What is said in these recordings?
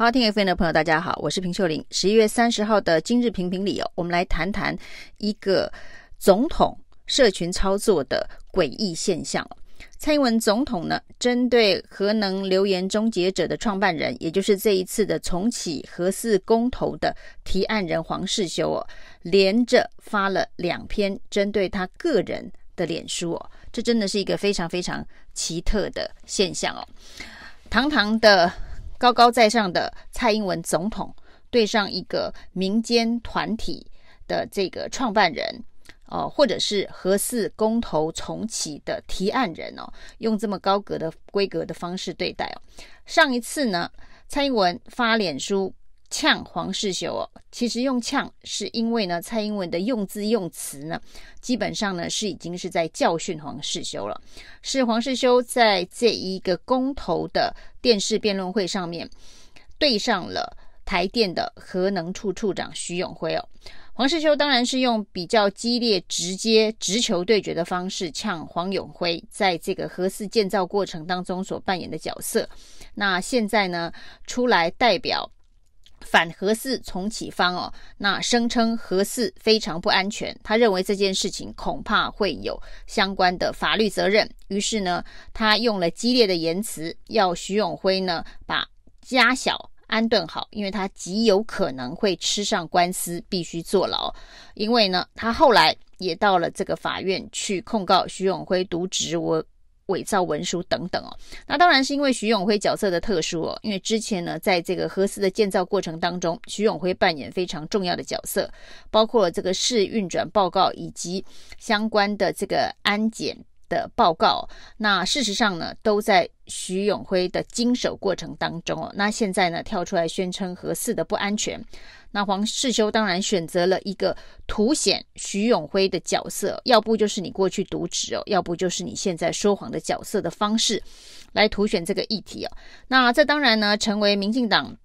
好，听 FM 的朋友，大家好，我是平秀玲。十一月三十号的今日评评理哦，我们来谈谈一个总统社群操作的诡异现象。蔡英文总统呢，针对核能留言终结者的创办人，也就是这一次的重启核四公投的提案人黄世修哦，连着发了两篇针对他个人的脸书哦，这真的是一个非常非常奇特的现象哦，堂堂的。高高在上的蔡英文总统对上一个民间团体的这个创办人，哦，或者是合适公投重启的提案人哦，用这么高格的规格的方式对待哦。上一次呢，蔡英文发脸书。呛黄世修哦，其实用呛是因为呢，蔡英文的用字用词呢，基本上呢是已经是在教训黄世修了。是黄世修在这一个公投的电视辩论会上面对上了台电的核能处处长徐永辉哦。黄世修当然是用比较激烈、直接、直球对决的方式呛黄永辉在这个核四建造过程当中所扮演的角色。那现在呢，出来代表。反核四重启方哦，那声称核四非常不安全，他认为这件事情恐怕会有相关的法律责任，于是呢，他用了激烈的言辞，要徐永辉呢把家小安顿好，因为他极有可能会吃上官司，必须坐牢。因为呢，他后来也到了这个法院去控告徐永辉渎职我。伪造文书等等哦，那当然是因为徐永辉角色的特殊哦，因为之前呢，在这个核四的建造过程当中，徐永辉扮演非常重要的角色，包括了这个试运转报告以及相关的这个安检的报告。那事实上呢，都在徐永辉的经手过程当中哦。那现在呢，跳出来宣称核四的不安全。那黄世修当然选择了一个凸显徐永辉的角色，要不就是你过去渎职哦，要不就是你现在说谎的角色的方式，来凸显这个议题哦。那这当然呢，成为民进党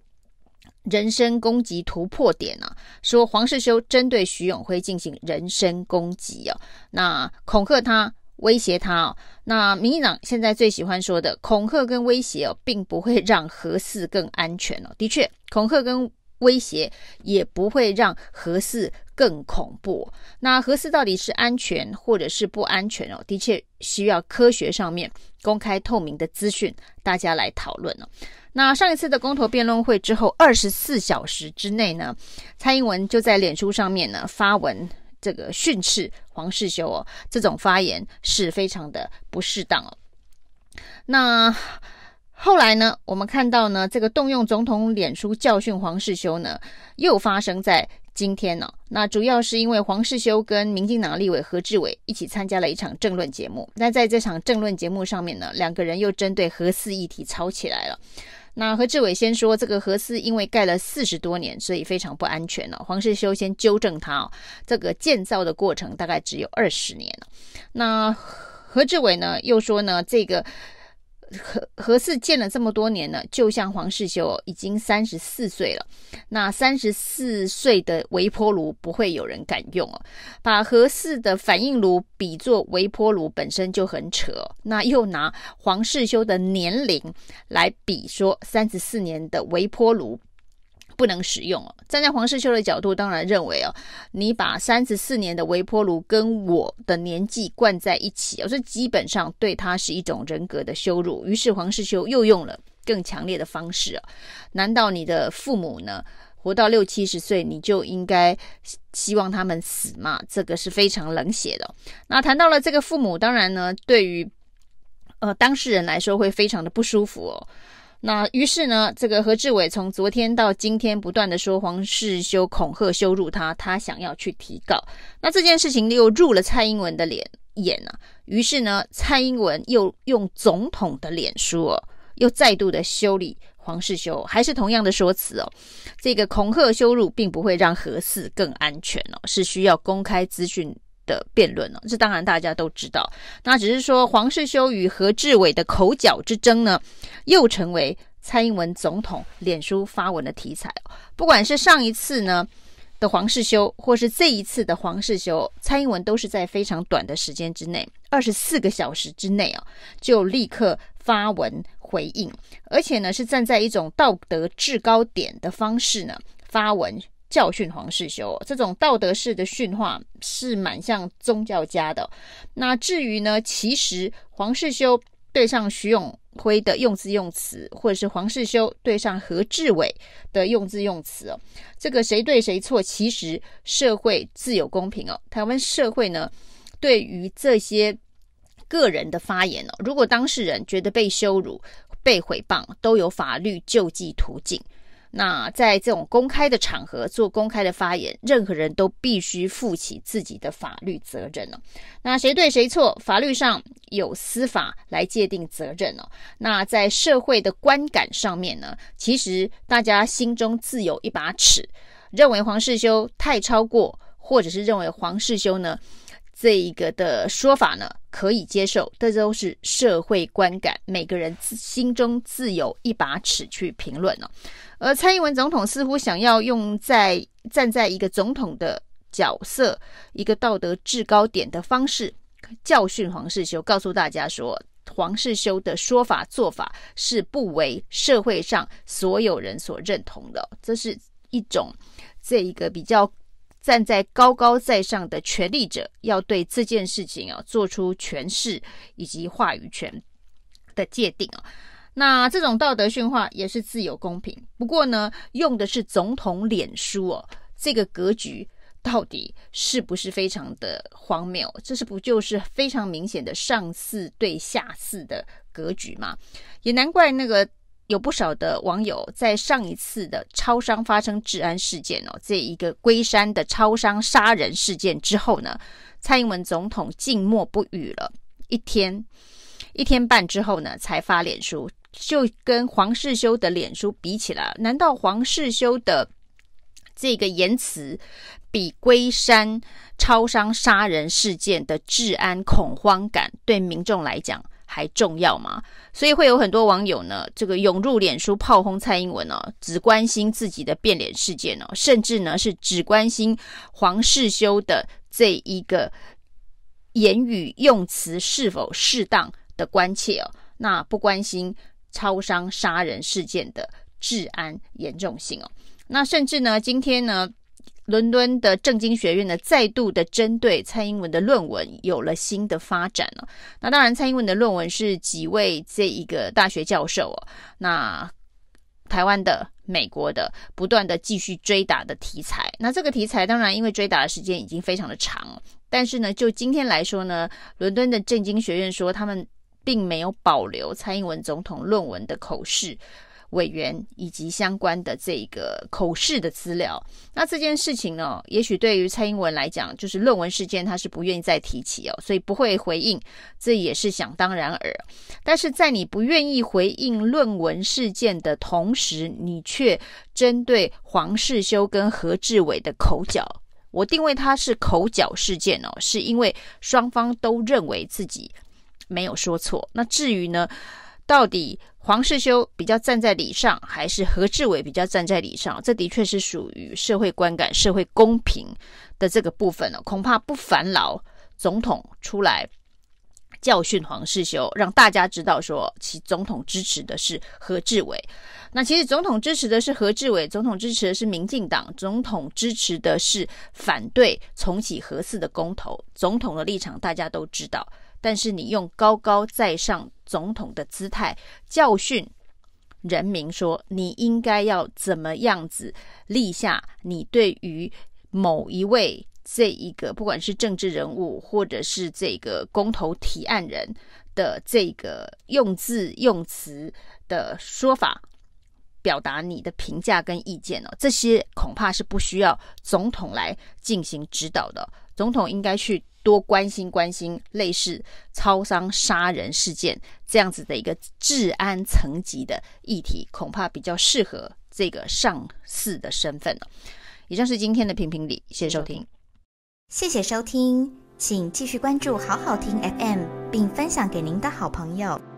人身攻击突破点啊，说黄世修针对徐永辉进行人身攻击哦，那恐吓他、威胁他哦。那民进党现在最喜欢说的恐吓跟威胁哦，并不会让核四更安全哦。的确，恐吓跟威胁也不会让核四更恐怖。那核四到底是安全或者是不安全哦？的确需要科学上面公开透明的资讯，大家来讨论哦。那上一次的公投辩论会之后，二十四小时之内呢，蔡英文就在脸书上面呢发文，这个训斥黄世修哦，这种发言是非常的不适当哦。那。后来呢，我们看到呢，这个动用总统脸书教训黄世修呢，又发生在今天呢。那主要是因为黄世修跟民进党立委何志伟一起参加了一场政论节目。那在这场政论节目上面呢，两个人又针对核四议题吵起来了。那何志伟先说，这个核四因为盖了四十多年，所以非常不安全了。黄世修先纠正他哦，这个建造的过程大概只有二十年了。那何志伟呢，又说呢，这个。核核四建了这么多年了，就像黄世修已经三十四岁了，那三十四岁的微波炉不会有人敢用哦。把核四的反应炉比作微波炉本身就很扯，那又拿黄世修的年龄来比说三十四年的微波炉。不能使用哦。站在黄世修的角度，当然认为哦，你把三十四年的微波炉跟我的年纪灌在一起，哦，这基本上对他是一种人格的羞辱。于是黄世修又用了更强烈的方式哦，难道你的父母呢，活到六七十岁，你就应该希望他们死吗？这个是非常冷血的。那谈到了这个父母，当然呢，对于呃当事人来说会非常的不舒服哦。那于是呢，这个何志伟从昨天到今天不断的说黄世修恐吓羞辱他，他想要去提告。那这件事情又入了蔡英文的脸眼啊。于是呢，蔡英文又用总统的脸书哦，又再度的修理黄世修，还是同样的说辞哦。这个恐吓羞辱并不会让何四更安全哦，是需要公开资讯的辩论呢，这当然大家都知道。那只是说黄世修与何志伟的口角之争呢，又成为蔡英文总统脸书发文的题材。不管是上一次呢的黄世修，或是这一次的黄世修，蔡英文都是在非常短的时间之内，二十四个小时之内啊，就立刻发文回应，而且呢是站在一种道德制高点的方式呢发文教训黄世修。这种道德式的训话是蛮像宗教家的。那至于呢，其实黄世修对上徐永辉的用字用词，或者是黄世修对上何志伟的用字用词哦，这个谁对谁错，其实社会自有公平哦。台湾社会呢，对于这些个人的发言哦，如果当事人觉得被羞辱、被诽谤，都有法律救济途径。那在这种公开的场合做公开的发言，任何人都必须负起自己的法律责任哦。那谁对谁错，法律上有司法来界定责任哦。那在社会的观感上面呢，其实大家心中自有一把尺，认为黄世修太超过，或者是认为黄世修呢，这一个的说法呢，可以接受，这都是社会观感，每个人心中自有一把尺去评论呢。而蔡英文总统似乎想要用在站在一个总统的角色，一个道德制高点的方式教训黄世修，告诉大家说，黄世修的说法做法是不为社会上所有人所认同的，这是一种这一个比较。站在高高在上的权力者，要对这件事情啊做出诠释以及话语权的界定啊。那这种道德训话也是自有公平，不过呢，用的是总统脸书哦，这个格局到底是不是非常的荒谬？这是不就是非常明显的上司对下司的格局吗？也难怪那个。有不少的网友在上一次的超商发生治安事件哦，这一个龟山的超商杀人事件之后呢，蔡英文总统静默不语了。一天一天半之后呢，才发脸书，就跟黄世修的脸书比起来，难道黄世修的这个言辞比龟山超商杀人事件的治安恐慌感对民众来讲还重要吗？所以会有很多网友呢，这个涌入脸书炮轰蔡英文哦，只关心自己的变脸事件哦，甚至呢是只关心黄世修的这一个言语用词是否适当的关切哦，那不关心超商杀人事件的治安严重性哦，那甚至呢今天呢。伦敦的政经学院呢，再度的针对蔡英文的论文有了新的发展了。那当然，蔡英文的论文是几位这一个大学教授哦，那台湾的、美国的不断的继续追打的题材。那这个题材当然因为追打的时间已经非常的长，但是呢，就今天来说呢，伦敦的政经学院说他们并没有保留蔡英文总统论文的口试。委员以及相关的这个口试的资料，那这件事情呢，也许对于蔡英文来讲，就是论文事件，他是不愿意再提起哦，所以不会回应，这也是想当然耳。但是在你不愿意回应论文事件的同时，你却针对黄世修跟何志伟的口角，我定位它是口角事件哦，是因为双方都认为自己没有说错。那至于呢，到底？黄世修比较站在理上，还是何志伟比较站在理上？这的确是属于社会观感、社会公平的这个部分了。恐怕不烦劳总统出来教训黄世修，让大家知道说，其总统支持的是何志伟。那其实总统支持的是何志伟，总统支持的是民进党，总统支持的是反对重启核四的公投。总统的立场大家都知道。但是你用高高在上总统的姿态教训人民，说你应该要怎么样子立下你对于某一位这一个不管是政治人物或者是这个公投提案人的这个用字用词的说法，表达你的评价跟意见哦，这些恐怕是不需要总统来进行指导的，总统应该去。多关心关心类似超商杀人事件这样子的一个治安层级的议题，恐怕比较适合这个上司的身份。以上是今天的评评理，谢谢收听，谢谢收听，请继续关注好好听 FM，并分享给您的好朋友。